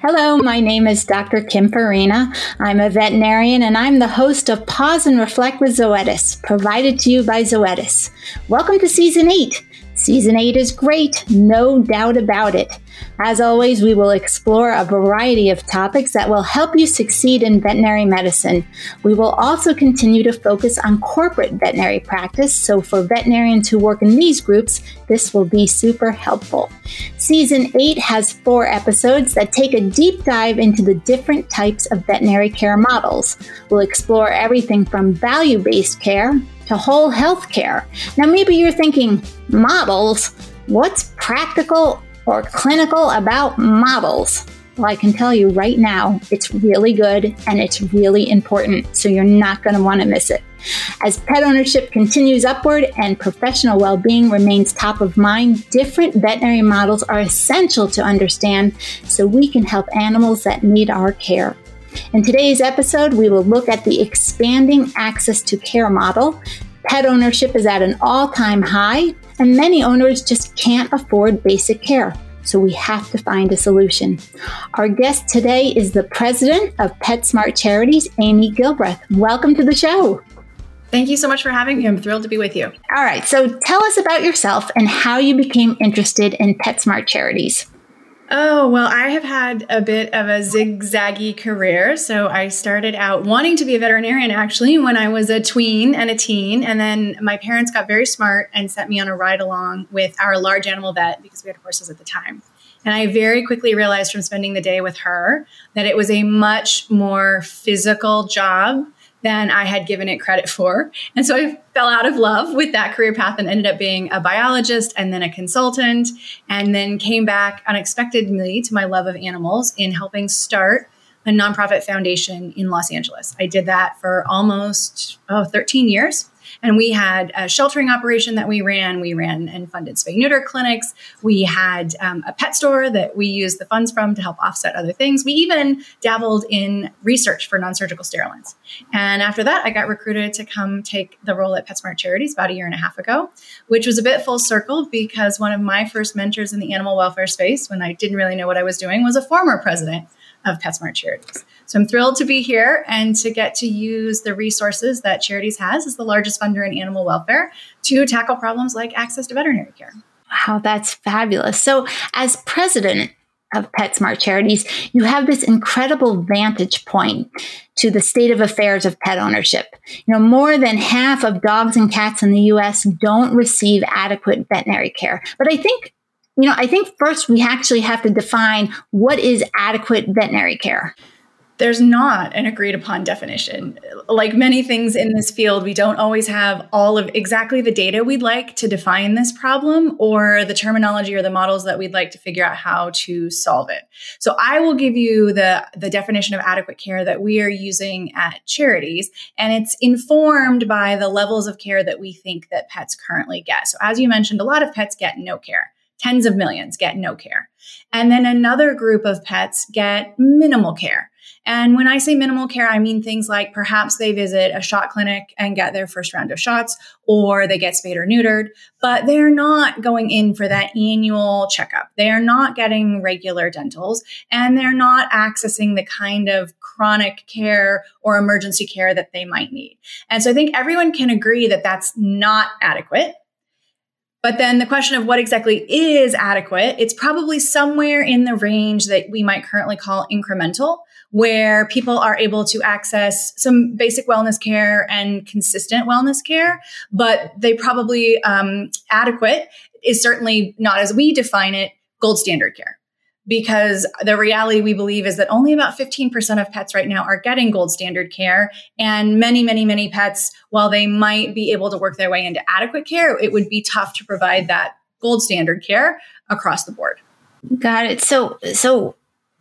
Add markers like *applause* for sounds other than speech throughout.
Hello, my name is Dr. Kim Farina. I'm a veterinarian and I'm the host of Pause and Reflect with Zoetis, provided to you by Zoetis. Welcome to Season 8. Season 8 is great, no doubt about it. As always, we will explore a variety of topics that will help you succeed in veterinary medicine. We will also continue to focus on corporate veterinary practice, so for veterinarians who work in these groups, this will be super helpful. Season 8 has four episodes that take a deep dive into the different types of veterinary care models. We'll explore everything from value based care to whole health care. Now, maybe you're thinking, models? What's practical or clinical about models? Well, I can tell you right now, it's really good and it's really important, so you're not going to want to miss it. As pet ownership continues upward and professional well being remains top of mind, different veterinary models are essential to understand so we can help animals that need our care. In today's episode, we will look at the expanding access to care model. Pet ownership is at an all time high, and many owners just can't afford basic care. So we have to find a solution. Our guest today is the president of PetSmart Charities, Aimee Gilbreath. Welcome to the show. Thank you so much for having me. I'm thrilled to be with you. All right, so tell us about yourself and how you became interested in PetSmart Charities. Oh, well, I have had a bit of a zigzaggy career. So I started out wanting to be a veterinarian actually when I was a tween and a teen. And then my parents got very smart and sent me on a ride along with our large animal vet because we had horses at the time. And I very quickly realized from spending the day with her that it was a much more physical job than I had given it credit for. And so I fell out of love with that career path and ended up being a biologist and then a consultant, and then came back unexpectedly to my love of animals in helping start a nonprofit foundation in Los Angeles. I did that for almost oh, 13 years. And we had a sheltering operation that we ran. We ran and funded spay neuter clinics. We had um, a pet store that we used the funds from to help offset other things. We even dabbled in research for non surgical sterilants. And after that, I got recruited to come take the role at PetSmart Charities about a year and a half ago, which was a bit full circle because one of my first mentors in the animal welfare space, when I didn't really know what I was doing, was a former president of PetSmart Charities. So I'm thrilled to be here and to get to use the resources that Charities has as the largest funder in animal welfare to tackle problems like access to veterinary care. Wow, that's fabulous. So, as president of PetSmart Charities, you have this incredible vantage point to the state of affairs of pet ownership. You know, more than half of dogs and cats in the US don't receive adequate veterinary care. But I think you know, I think first we actually have to define what is adequate veterinary care there's not an agreed upon definition. Like many things in this field, we don't always have all of exactly the data we'd like to define this problem or the terminology or the models that we'd like to figure out how to solve it. So I will give you the, the definition of adequate care that we are using at charities, and it's informed by the levels of care that we think that pets currently get. So as you mentioned, a lot of pets get no care. Tens of millions get no care. And then another group of pets get minimal care. And when I say minimal care, I mean things like perhaps they visit a shot clinic and get their first round of shots, or they get spayed or neutered, but they're not going in for that annual checkup. They are not getting regular dentals, and they're not accessing the kind of chronic care or emergency care that they might need. And so I think everyone can agree that that's not adequate. But then the question of what exactly is adequate, it's probably somewhere in the range that we might currently call incremental, where people are able to access some basic wellness care and consistent wellness care, but they probably um, adequate is certainly not as we define it gold standard care because the reality we believe is that only about 15% of pets right now are getting gold standard care. And many, many, many pets, while they might be able to work their way into adequate care, it would be tough to provide that gold standard care across the board. Got it. So, so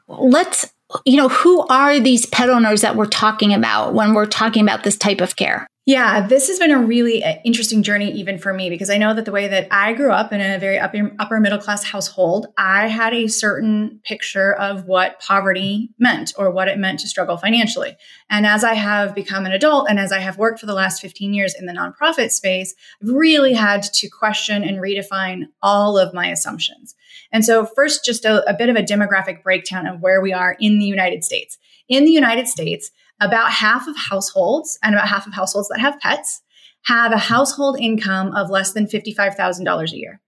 let's, you know, who are these pet owners that we're talking about when we're talking about this type of care? Yeah, this has been a really uh, interesting journey, even for me, because I know that the way that I grew up in a very upper, upper middle class household, I had a certain picture of what poverty meant or what it meant to struggle financially. And as I have become an adult and as I have worked for the last 15 years in the nonprofit space, I've really had to question and redefine all of my assumptions. And so, first, just a, a bit of a demographic breakdown of where we are in the United States. In the United States, about half of households and about half of households that have pets have a household income of less than $55,000 a year.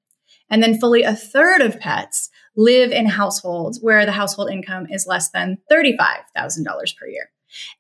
And then fully a third of pets live in households where the household income is less than $35,000 per year.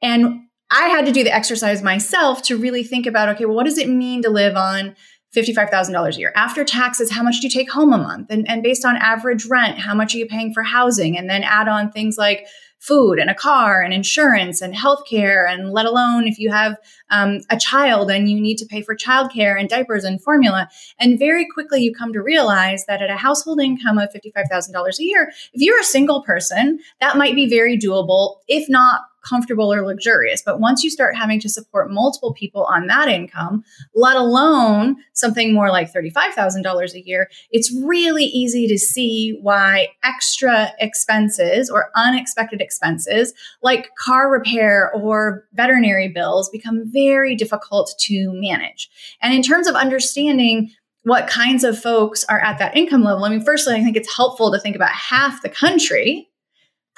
And I had to do the exercise myself to really think about okay, well, what does it mean to live on $55,000 a year. After taxes, how much do you take home a month? And, and based on average rent, how much are you paying for housing? And then add on things like food and a car and insurance and healthcare, and let alone if you have um, a child and you need to pay for childcare and diapers and formula. And very quickly, you come to realize that at a household income of $55,000 a year, if you're a single person, that might be very doable, if not comfortable or luxurious. But once you start having to support multiple people on that income, let alone something more like $35,000 a year, it's really easy to see why extra expenses or unexpected expenses like car repair or veterinary bills become very difficult to manage. And in terms of understanding what kinds of folks are at that income level, I mean, firstly, I think it's helpful to think about half the country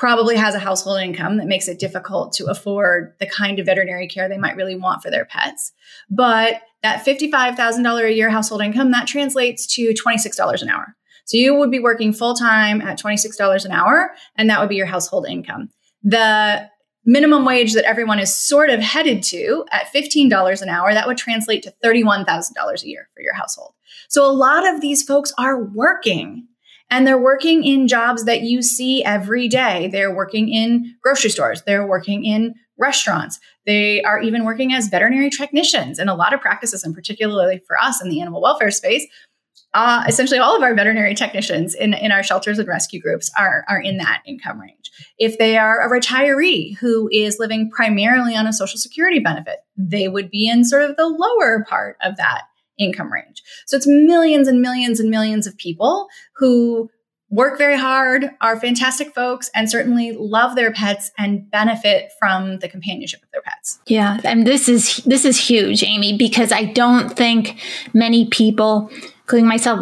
probably has a household income that makes it difficult to afford the kind of veterinary care they might really want for their pets. But that $55,000 a year household income, that translates to $26 an hour. So you would be working full time at $26 an hour, and that would be your household income. The minimum wage that everyone is sort of headed to at $15 an hour, that would translate to $31,000 a year for your household. So a lot of these folks are working and they're working in jobs that you see every day. They're working in grocery stores, they're working in restaurants, they are even working as veterinary technicians. And a lot of practices, and particularly for us in the animal welfare space, uh, essentially all of our veterinary technicians in, in our shelters and rescue groups are, are in that income range. If they are a retiree who is living primarily on a social security benefit, they would be in sort of the lower part of that income range. So it's millions and millions and millions of people who work very hard, are fantastic folks, and certainly love their pets and benefit from the companionship of their pets. Yeah, and this is this is huge, Aimee, because I don't think many people, including myself,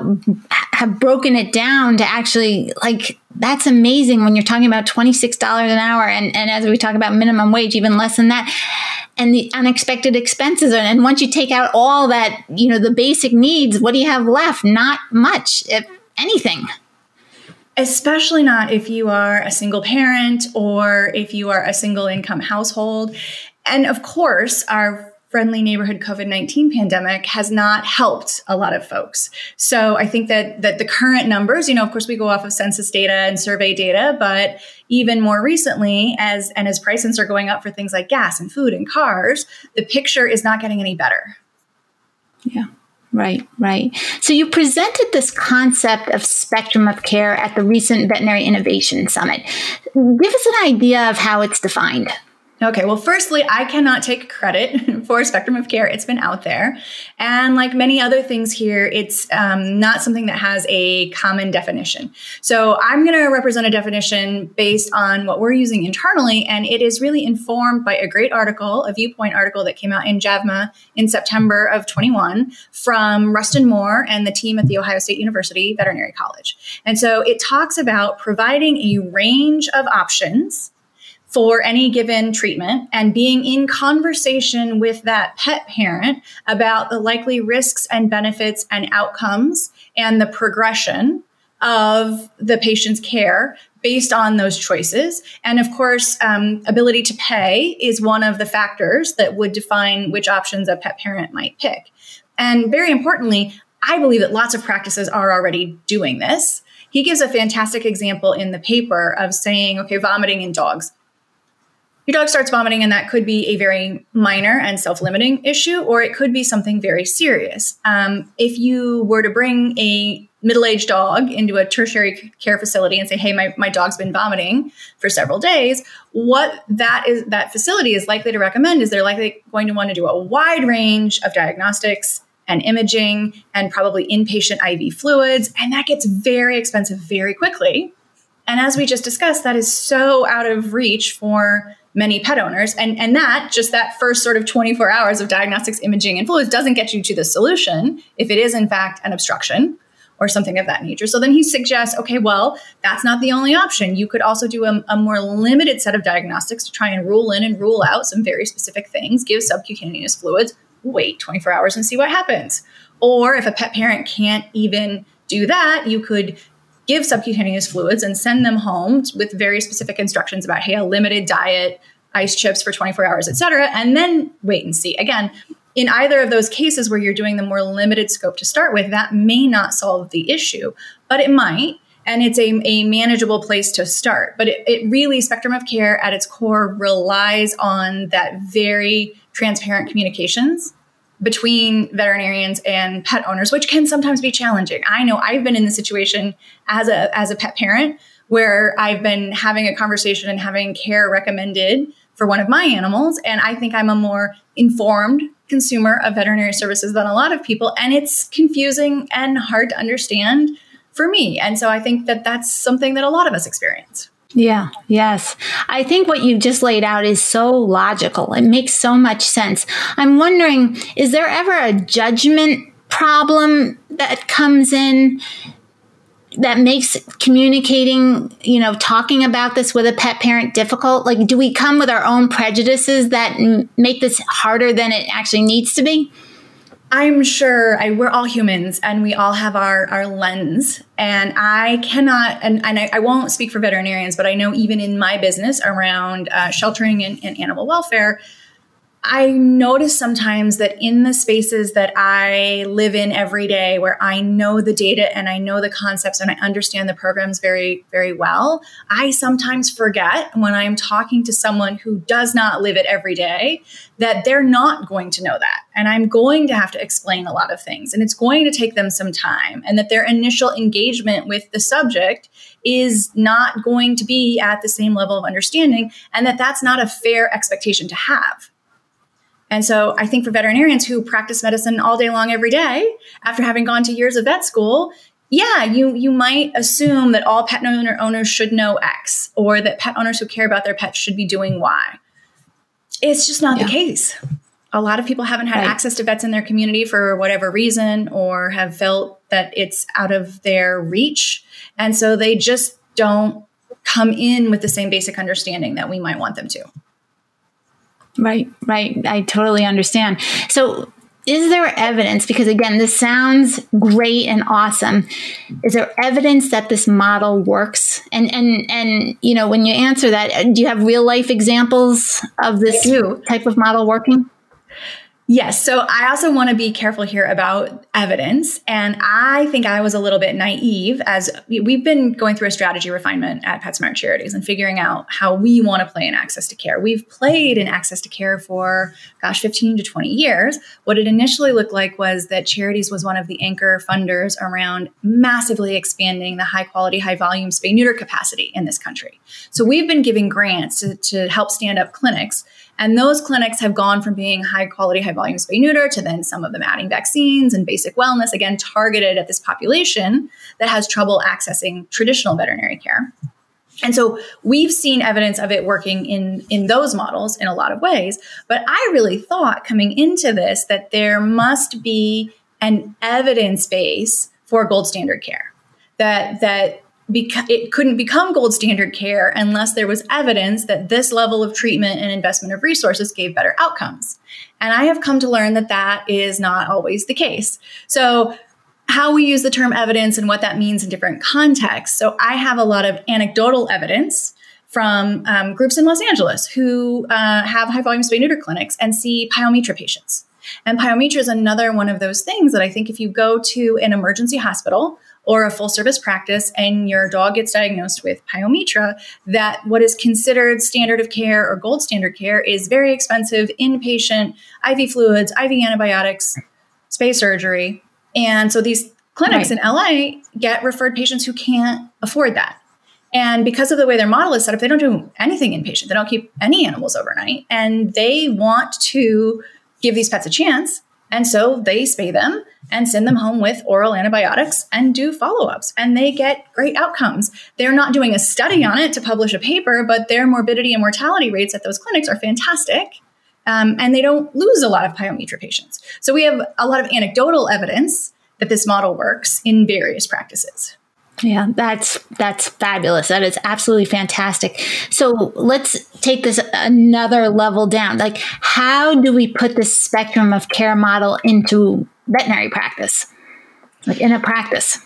have broken it down to actually like that's amazing when you're talking about $26 an hour and, and as we talk about minimum wage, even less than that and the unexpected expenses. And once you take out all that, you know, the basic needs, what do you have left? Not much, if anything. Especially not if you are a single parent or if you are a single income household. And of course, our friendly neighborhood COVID-19 pandemic has not helped a lot of folks. So I think that that the current numbers, you know, of course we go off of census data and survey data, but even more recently as and as prices are going up for things like gas and food and cars, the picture is not getting any better. Yeah. Right, right. So you presented this concept of spectrum of care at the recent Veterinary Innovation Summit. Give us an idea of how it's defined. Okay, well, firstly, I cannot take credit *laughs* for Spectrum of Care. It's been out there. And like many other things here, it's um, not something that has a common definition. So I'm going to represent a definition based on what we're using internally. And it is really informed by a great article, a viewpoint article that came out in JAVMA in September of 21 from Rustin Moore and the team at The Ohio State University Veterinary College. And so it talks about providing a range of options for any given treatment and being in conversation with that pet parent about the likely risks and benefits and outcomes and the progression of the patient's care based on those choices. And of course, um, ability to pay is one of the factors that would define which options a pet parent might pick. And very importantly, I believe that lots of practices are already doing this. He gives a fantastic example in the paper of saying, okay, vomiting in dogs your dog starts vomiting, and that could be a very minor and self limiting issue, or it could be something very serious. Um, if you were to bring a middle-aged dog into a tertiary care facility and say hey my, my dog's been vomiting for several days what that is that facility is likely to recommend is they're likely going to want to do a wide range of diagnostics and imaging and probably inpatient iv fluids and that gets very expensive very quickly and as we just discussed that is so out of reach for many pet owners and and that just that first sort of 24 hours of diagnostics imaging and fluids doesn't get you to the solution if it is in fact an obstruction or something of that nature. So then he suggests, okay, well, that's not the only option. You could also do a, a, more limited set of diagnostics to try and rule in and rule out some very specific things, give subcutaneous fluids, wait 24 hours and see what happens. Or if a pet parent can't even do that, you could give subcutaneous fluids and send them home with very specific instructions about, hey, a limited diet, ice chips for 24 hours, et cetera, and then wait and see. Again, in either of those cases where you're doing the more limited scope to start with, that may not solve the issue, but it might. And it's a, a manageable place to start. But it, it really, spectrum of care at its core relies on that very transparent communications between veterinarians and pet owners, which can sometimes be challenging. I know I've been in the situation as a as a pet parent where I've been having a conversation and having care recommended for one of my animals, and I think I'm a more informed consumer of veterinary services than a lot of people. And it's confusing and hard to understand for me. And so I think that that's something that a lot of us experience. Yeah, yes. I think what you've just laid out is so logical. It makes so much sense. I'm wondering is there ever a judgment problem that comes in that makes communicating, you know, talking about this with a pet parent difficult? Like, do we come with our own prejudices that make this harder than it actually needs to be? I'm sure I, we're all humans and we all have our, our lens. And I cannot, and, and I, I won't speak for veterinarians, but I know even in my business around uh, sheltering and, and animal welfare, I notice sometimes that in the spaces that I live in every day, where I know the data and I know the concepts and I understand the programs very, very well, I sometimes forget when I'm talking to someone who does not live it every day that they're not going to know that. And I'm going to have to explain a lot of things and it's going to take them some time and that their initial engagement with the subject is not going to be at the same level of understanding and that that's not a fair expectation to have. And so I think for veterinarians who practice medicine all day long every day, after having gone to years of vet school, yeah, you you might assume that all pet owner owners should know X or that pet owners who care about their pets should be doing Y. It's just not yeah. the case. A lot of people haven't had right. access to vets in their community for whatever reason or have felt that it's out of their reach. And so they just don't come in with the same basic understanding that we might want them to. Right, right. I totally understand. So, is there evidence because again this sounds great and awesome is there evidence that this model works and and and you know when you answer that uh, do you have real life examples of this type of model working Yes. So I also want to be careful here about evidence. And I think I was a little bit naive as we've been going through a strategy refinement at PetSmart Charities and figuring out how we want to play in access to care. We've played in access to care for, gosh, 15 to 20 years. What it initially looked like was that Charities was one of the anchor funders around massively expanding the high quality, high volume spay neuter capacity in this country. So we've been giving grants to, to help stand up clinics and those clinics have gone from being high quality, high volume spay neuter to then some of them adding vaccines and basic wellness, again, targeted at this population that has trouble accessing traditional veterinary care. And so we've seen evidence of it working in, in those models in a lot of ways. But I really thought coming into this that there must be an evidence base for gold standard care. That that beca- it couldn't become gold standard care unless there was evidence that this level of treatment and investment of resources gave better outcomes. And I have come to learn that that is not always the case. So, how we use the term evidence and what that means in different contexts. So, I have a lot of anecdotal evidence from um, groups in Los Angeles who uh, have high volume spay neuter clinics and see pyometra patients. And pyometra is another one of those things that I think if you go to an emergency hospital or a full service practice and your dog gets diagnosed with pyometra, that what is considered standard of care or gold standard care is very expensive inpatient IV fluids, IV antibiotics, spay surgery. And so these clinics right. in LA get referred patients who can't afford that. And because of the way their model is set up, they don't do anything inpatient. They don't keep any animals overnight. And they want to give these pets a chance. And so they spay them and send them home with oral antibiotics and do follow ups. And they get great outcomes. They're not doing a study on it to publish a paper, but their morbidity and mortality rates at those clinics are fantastic. Um, and they don't lose a lot of pyometra patients. So we have a lot of anecdotal evidence that this model works in various practices. Yeah, that's that's fabulous. That is absolutely fantastic. So let's take this another level down. Like, how do we put this spectrum of care model into veterinary practice, like in a practice?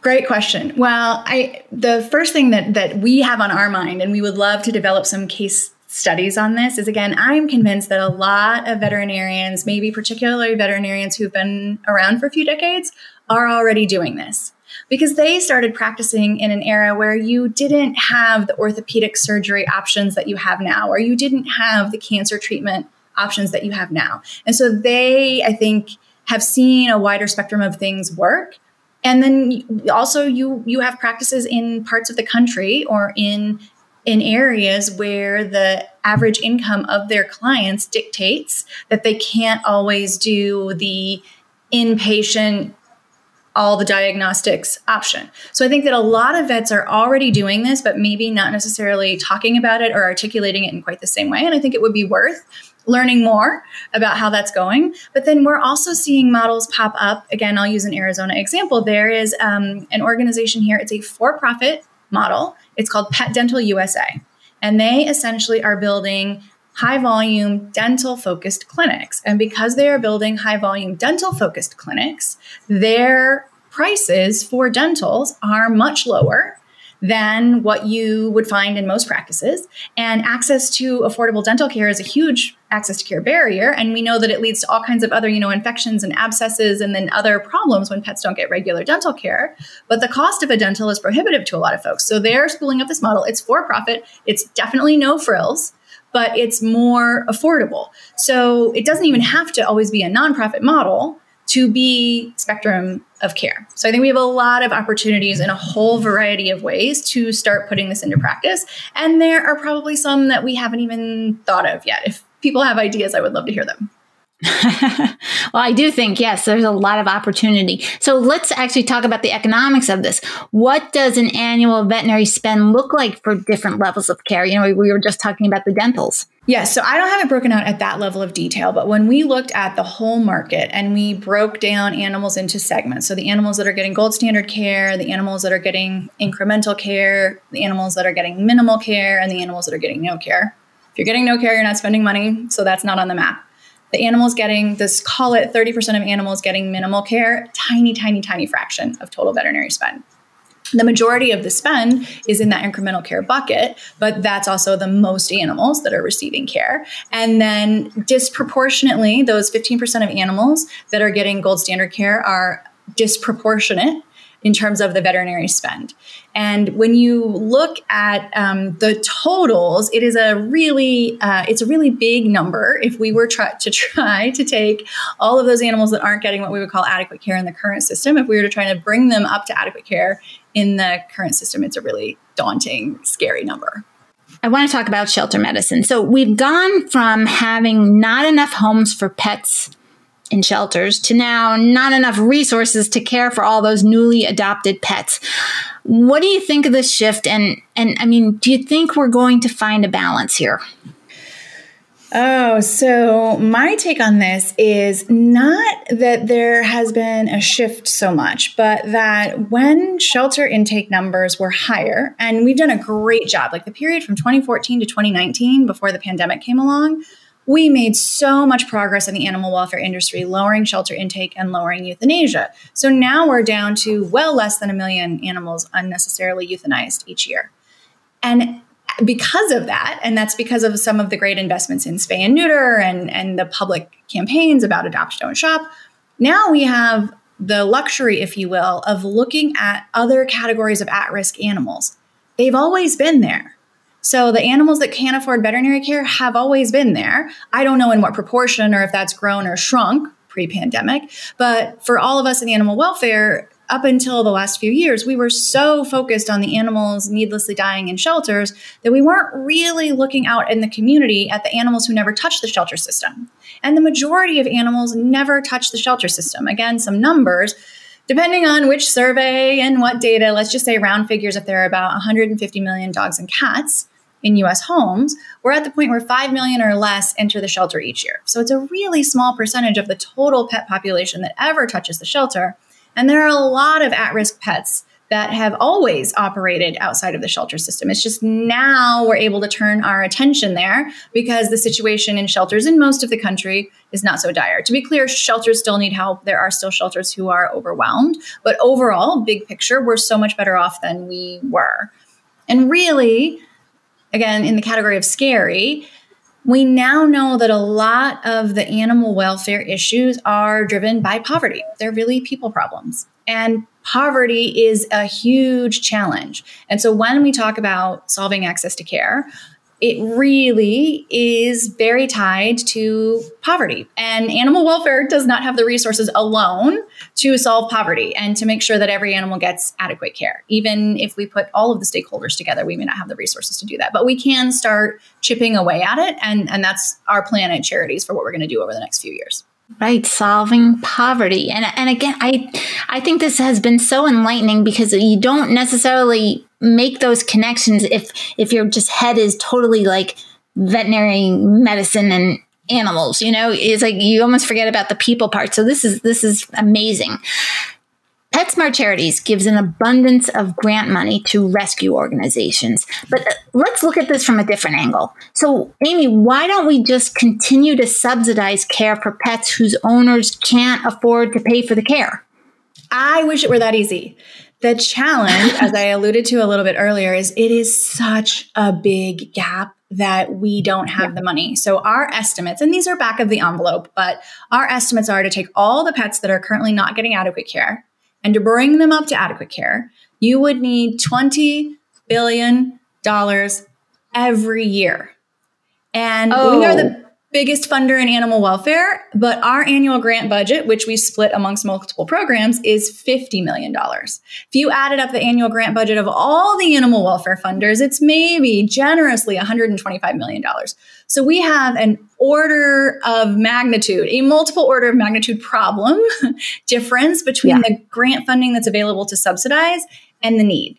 Great question. Well, I the first thing that that we have on our mind, and we would love to develop some case studies on this, is again, I'm convinced that a lot of veterinarians, maybe particularly veterinarians who've been around for a few decades, are already doing this because they started practicing in an era where you didn't have the orthopedic surgery options that you have now, or you didn't have the cancer treatment options that you have now. And so they, I think, have seen a wider spectrum of things work. And then also you you have practices in parts of the country or in in areas where the average income of their clients dictates that they can't always do the inpatient all the diagnostics option. So I think that a lot of vets are already doing this, but maybe not necessarily talking about it or articulating it in quite the same way. And I think it would be worth learning more about how that's going. But then we're also seeing models pop up. Again, I'll use an Arizona example. There is um, an organization here, it's a for profit model. It's called Pet Dental USA. And they essentially are building high volume dental focused clinics. And because they are building high volume dental focused clinics, their prices for dentals are much lower than what you would find in most practices. And access to affordable dental care is a huge access to care barrier. And we know that it leads to all kinds of other, you know, infections and abscesses and then other problems when pets don't get regular dental care. But the cost of a dental is prohibitive to a lot of folks. So they're spooling up this model. It's for profit. It's definitely no frills but it's more affordable. So it doesn't even have to always be a nonprofit model to be spectrum of care. So I think we have a lot of opportunities in a whole variety of ways to start putting this into practice. And there are probably some that we haven't even thought of yet. If people have ideas, I would love to hear them. *laughs* well, I do think, yes, there's a lot of opportunity. So let's actually talk about the economics of this. What does an annual veterinary spend look like for different levels of care? You know, we were just talking about the dentals. Yes, so I don't have it broken out at that level of detail, but when we looked at the whole market and we broke down animals into segments, so the animals that are getting gold standard care, the animals that are getting incremental care, the animals that are getting minimal care, and the animals that are getting no care. If you're getting no care, you're not spending money, so that's not on the map the animals getting this call it 30% of animals getting minimal care tiny tiny tiny fraction of total veterinary spend the majority of the spend is in that incremental care bucket, but that's also the most animals that are receiving care. And then disproportionately, those 15% of animals that are getting gold standard care are disproportionate in terms of the veterinary spend. And when you look at um, the totals, it is a really uh, it's a really big number. If we were try- to try to take all of those animals that aren't getting what we would call adequate care in the current system, if we were to try to bring them up to adequate care in the current system, it's a really daunting, scary number. I want to talk about shelter medicine. So we've gone from having not enough homes for pets in shelters to now not enough resources to care for all those newly adopted pets. What do you think of this shift? And, and I mean, do you think we're going to find a balance here? Oh, so my take on this is not that there has been a shift so much, but that when shelter intake numbers were higher, and we've done a great job, like the period from 2014 to 2019 before the pandemic came along, we made so much progress in the animal welfare industry, lowering shelter intake and lowering euthanasia. So now we're down to well less than a million animals unnecessarily euthanized each year. And because of that, and that's because of some of the great investments in spay and neuter and, and the public campaigns about adopt, don't shop, now we have the luxury, if you will, of looking at other categories of at risk animals. They've always been there. So the animals that can't afford veterinary care have always been there. I don't know in what proportion or if that's grown or shrunk pre pandemic. But for all of us in animal welfare, up until the last few years, we were so focused on the animals needlessly dying in shelters that we weren't really looking out in the community at the animals who never touched the shelter system. And the majority of animals never touch the shelter system. Again, some numbers. Depending on which survey and what data, let's just say round figures, if there are about 150 million dogs and cats in US homes, we're at the point where 5 million or less enter the shelter each year. So it's a really small percentage of the total pet population that ever touches the shelter. And there are a lot of at risk pets that have always operated outside of the shelter system. It's just now we're able to turn our attention there because the situation in shelters in most of the country is not so dire. To be clear, shelters still need help. There are still shelters who are overwhelmed, but overall, big picture, we're so much better off than we were. And really, again, in the category of scary, we now know that a lot of the animal welfare issues are driven by poverty. They're really people problems. And poverty is a huge challenge. And so when we talk about solving access to care, it really is very tied to poverty. And animal welfare does not have the resources alone to solve poverty and to make sure that every animal gets adequate care. Even if we put all of the stakeholders together, we may not have the resources to do that. But we can start chipping away at it. And, and that's our plan at Charities for what we're going to do over the next few years right? Solving poverty. And and again i i think this has been so enlightening because you don't necessarily make those connections if if your just head is totally like veterinary medicine and animals you know? It's like you almost forget about the people part. So this is this is amazing PetSmart Charities gives an abundance of grant money to rescue organizations. But uh, let's look at this from a different angle. So, Aimee, why don't we just continue to subsidize care for pets whose owners can't afford to pay for the care? I wish it were that easy. The challenge, as I alluded to a little bit earlier, is it is such a big gap that we don't have the money. So our estimates, and these are back of the envelope, but our estimates are to take all the pets that are currently not getting adequate care and to bring them up to adequate care, you would need $20 billion every year. And oh. we are the oh. biggest funder in animal welfare, but our annual grant budget, which we split amongst multiple programs, is $50 million. If you added up the annual grant budget of all the animal welfare funders, it's maybe generously $125 million. So we have an order of magnitude, a multiple order of magnitude problem *laughs* difference between yeah. the grant funding that's available to subsidize and the need.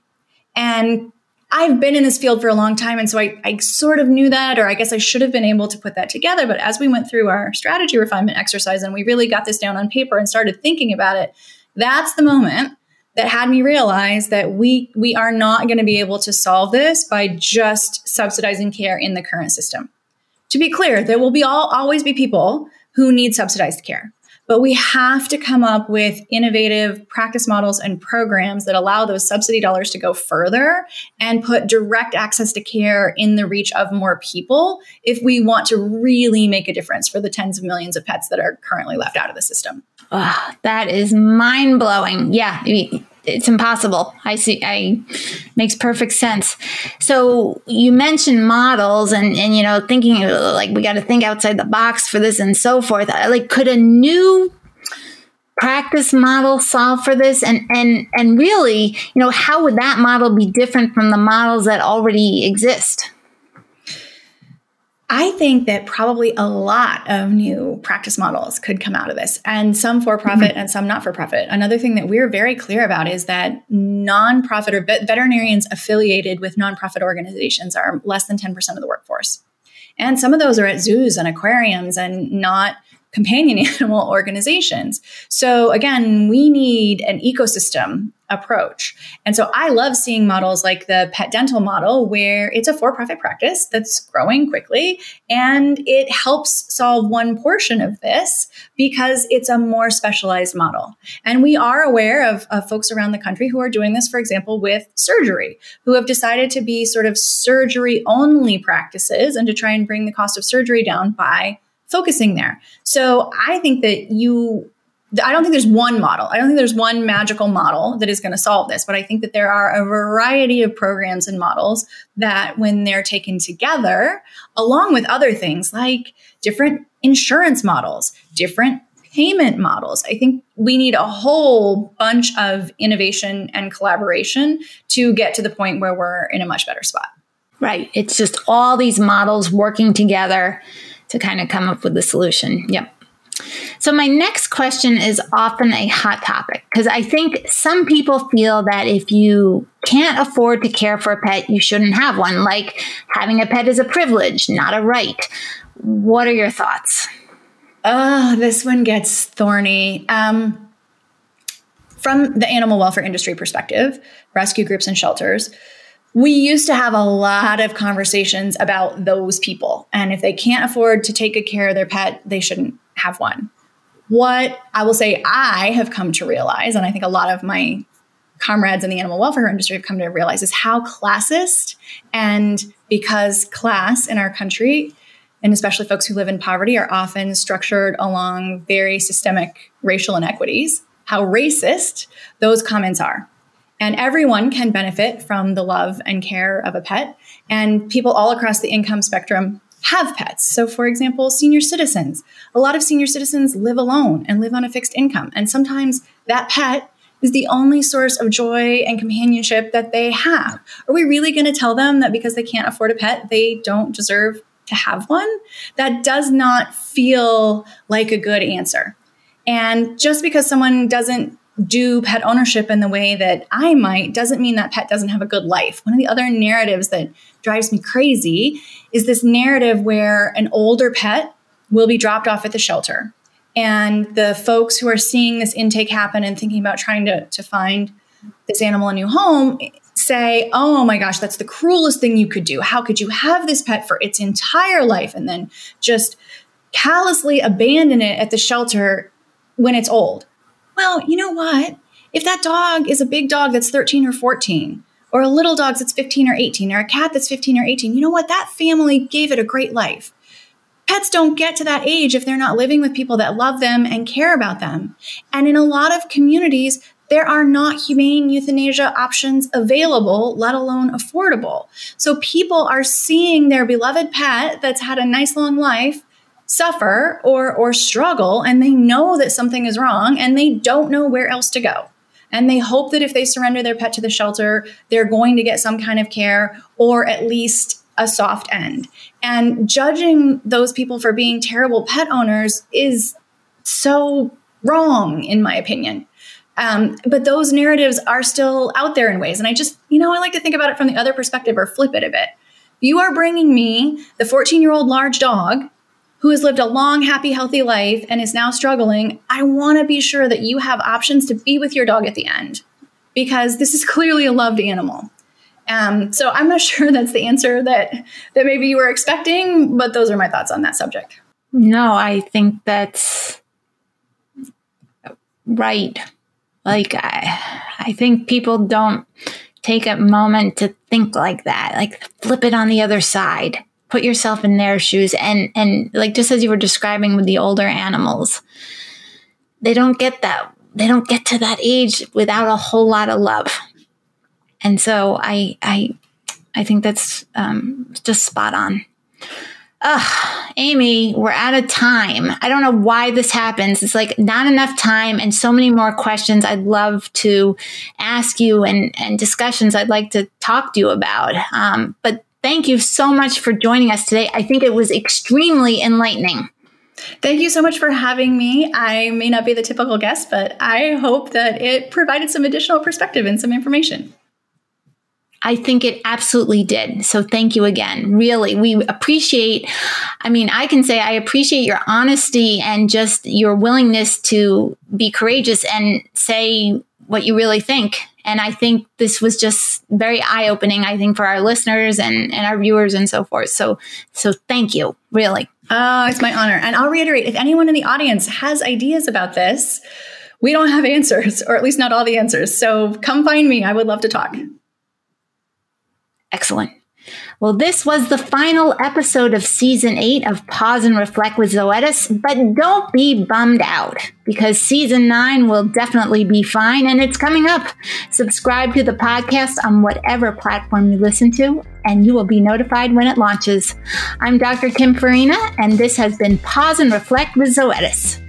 And I've been in this field for a long time. And so I, I sort of knew that, or I guess I should have been able to put that together. But as we went through our strategy refinement exercise and we really got this down on paper and started thinking about it, that's the moment that had me realize that we we are not going to be able to solve this by just subsidizing care in the current system. To be clear, there will be all, always be people who need subsidized care. But we have to come up with innovative practice models and programs that allow those subsidy dollars to go further and put direct access to care in the reach of more people if we want to really make a difference for the tens of millions of pets that are currently left out of the system. Oh, that is mind blowing. Yeah it's impossible. I see. I makes perfect sense. So you mentioned models and and you know thinking like we got to think outside the box for this and so forth. Like could a new practice model solve for this and and and really you know how would that model be different from the models that already exist? I think that probably a lot of new practice models could come out of this, and some for profit mm-hmm. and some not for profit. Another thing that we're very clear about is that nonprofit or veterinarians affiliated with nonprofit organizations are less than 10% of the workforce. And some of those are at zoos and aquariums and not companion *laughs* animal organizations. So again, we need an ecosystem approach. And so I love seeing models like the pet dental model where it's a for-profit practice that's growing quickly and it helps solve one portion of this because it's a more specialized model. And we are aware of, of folks around the country who are doing this, for example, with surgery, who have decided to be sort of surgery only practices and to try and bring the cost of surgery down by focusing there. So I think that you I don't think there's one model. I don't think there's one magical model that is going to solve this, but I think that there are a variety of programs and models that, when they're taken together, along with other things like different insurance models, different payment models. I think we need a whole bunch of innovation and collaboration to get to the point where we're in a much better spot. Right. It's just all these models working together to kind of come up with the solution. Yep. So, my next question is often a hot topic because I think some people feel that if you can't afford to care for a pet, you shouldn't have one. Like having a pet is a privilege, not a right. What are your thoughts? Oh, this one gets thorny. Um, from the animal welfare industry perspective, rescue groups and shelters, we used to have a lot of conversations about those people. And if they can't afford to take good care of their pet, they shouldn't have one. What I will say I have come to realize, and I think a lot of my comrades in the animal welfare industry have come to realize, is how classist and because class in our country, and especially folks who live in poverty, are often structured along very systemic racial inequities, how racist those comments are. And everyone can benefit from the love and care of a pet. And people all across the income spectrum have pets. So, for example, senior citizens. A lot of senior citizens live alone and live on a fixed income. And sometimes that pet is the only source of joy and companionship that they have. Are we really going to tell them that because they can't afford a pet, they don't deserve to have one? That does not feel like a good answer. And just because someone doesn't do pet ownership in the way that I might doesn't mean that pet doesn't have a good life. One of the other narratives that drives me crazy is this narrative where an older pet will be dropped off at the shelter. And the folks who are seeing this intake happen and thinking about trying to, to find this animal a new home say, oh my gosh, that's the cruelest thing you could do. How could you have this pet for its entire life and then just callously abandon it at the shelter when it's old? Well, you know what? If that dog is a big dog that's 13 or 14, or a little dog that's 15 or 18, or a cat that's 15 or 18, you know what? That family gave it a great life. Pets don't get to that age if they're not living with people that love them and care about them. And in a lot of communities, there are not humane euthanasia options available, let alone affordable. So people are seeing their beloved pet that's had a nice long life suffer or or struggle and they know that something is wrong and they don't know where else to go. And they hope that if they surrender their pet to the shelter, they're going to get some kind of care or at least a soft end. And judging those people for being terrible pet owners is so wrong, in my opinion. Um, but those narratives are still out there in ways. And I just, you know, I like to think about it from the other perspective or flip it a bit. You are bringing me the 14 year old large dog who has lived a long, happy, healthy life and is now struggling, I want to be sure that you have options to be with your dog at the end because this is *laughs* clearly a loved animal. Um, so I'm not *laughs* sure that's the answer that that maybe you were expecting, but those are my thoughts on that subject. No, I think that's right. Like I, I think people don't take a moment to think like that. Like flip it on the other side put yourself in their shoes and and like just as you were describing with the older animals they don't get that they don't get to that age without a whole lot of love and so i i i think that's um, just spot on Ugh, Aimee, we're out of time. I don't know why this happens. It's like not enough time and so many more questions I'd love to ask you and, and discussions I'd like to talk to you about. Um, but Thank you so much for joining us today. I think it was extremely enlightening. Thank you so much for having me. I may not be the typical guest, but I hope that it provided some additional perspective and some information. I think it absolutely did. So thank you again. Really, we appreciate, I mean, I can say I appreciate your honesty and just your willingness to be courageous and say what you really think and I think this was just very eye opening, I think, for our listeners and, and our viewers and so forth. So, so thank you, really. Oh, it's my honor. And I'll reiterate if anyone in the audience has ideas about this, we don't have answers, or at least not all the answers. So come find me. I would love to talk. Excellent. Well, this was the final episode of season eight of Pause and Reflect with Zoetis, but don't be bummed out because season nine will definitely be fine and it's coming up. Subscribe to the podcast on whatever platform you listen to, and you will be notified when it launches. I'm Dr. Kim Farina, and this has been Pause and Reflect with Zoetis.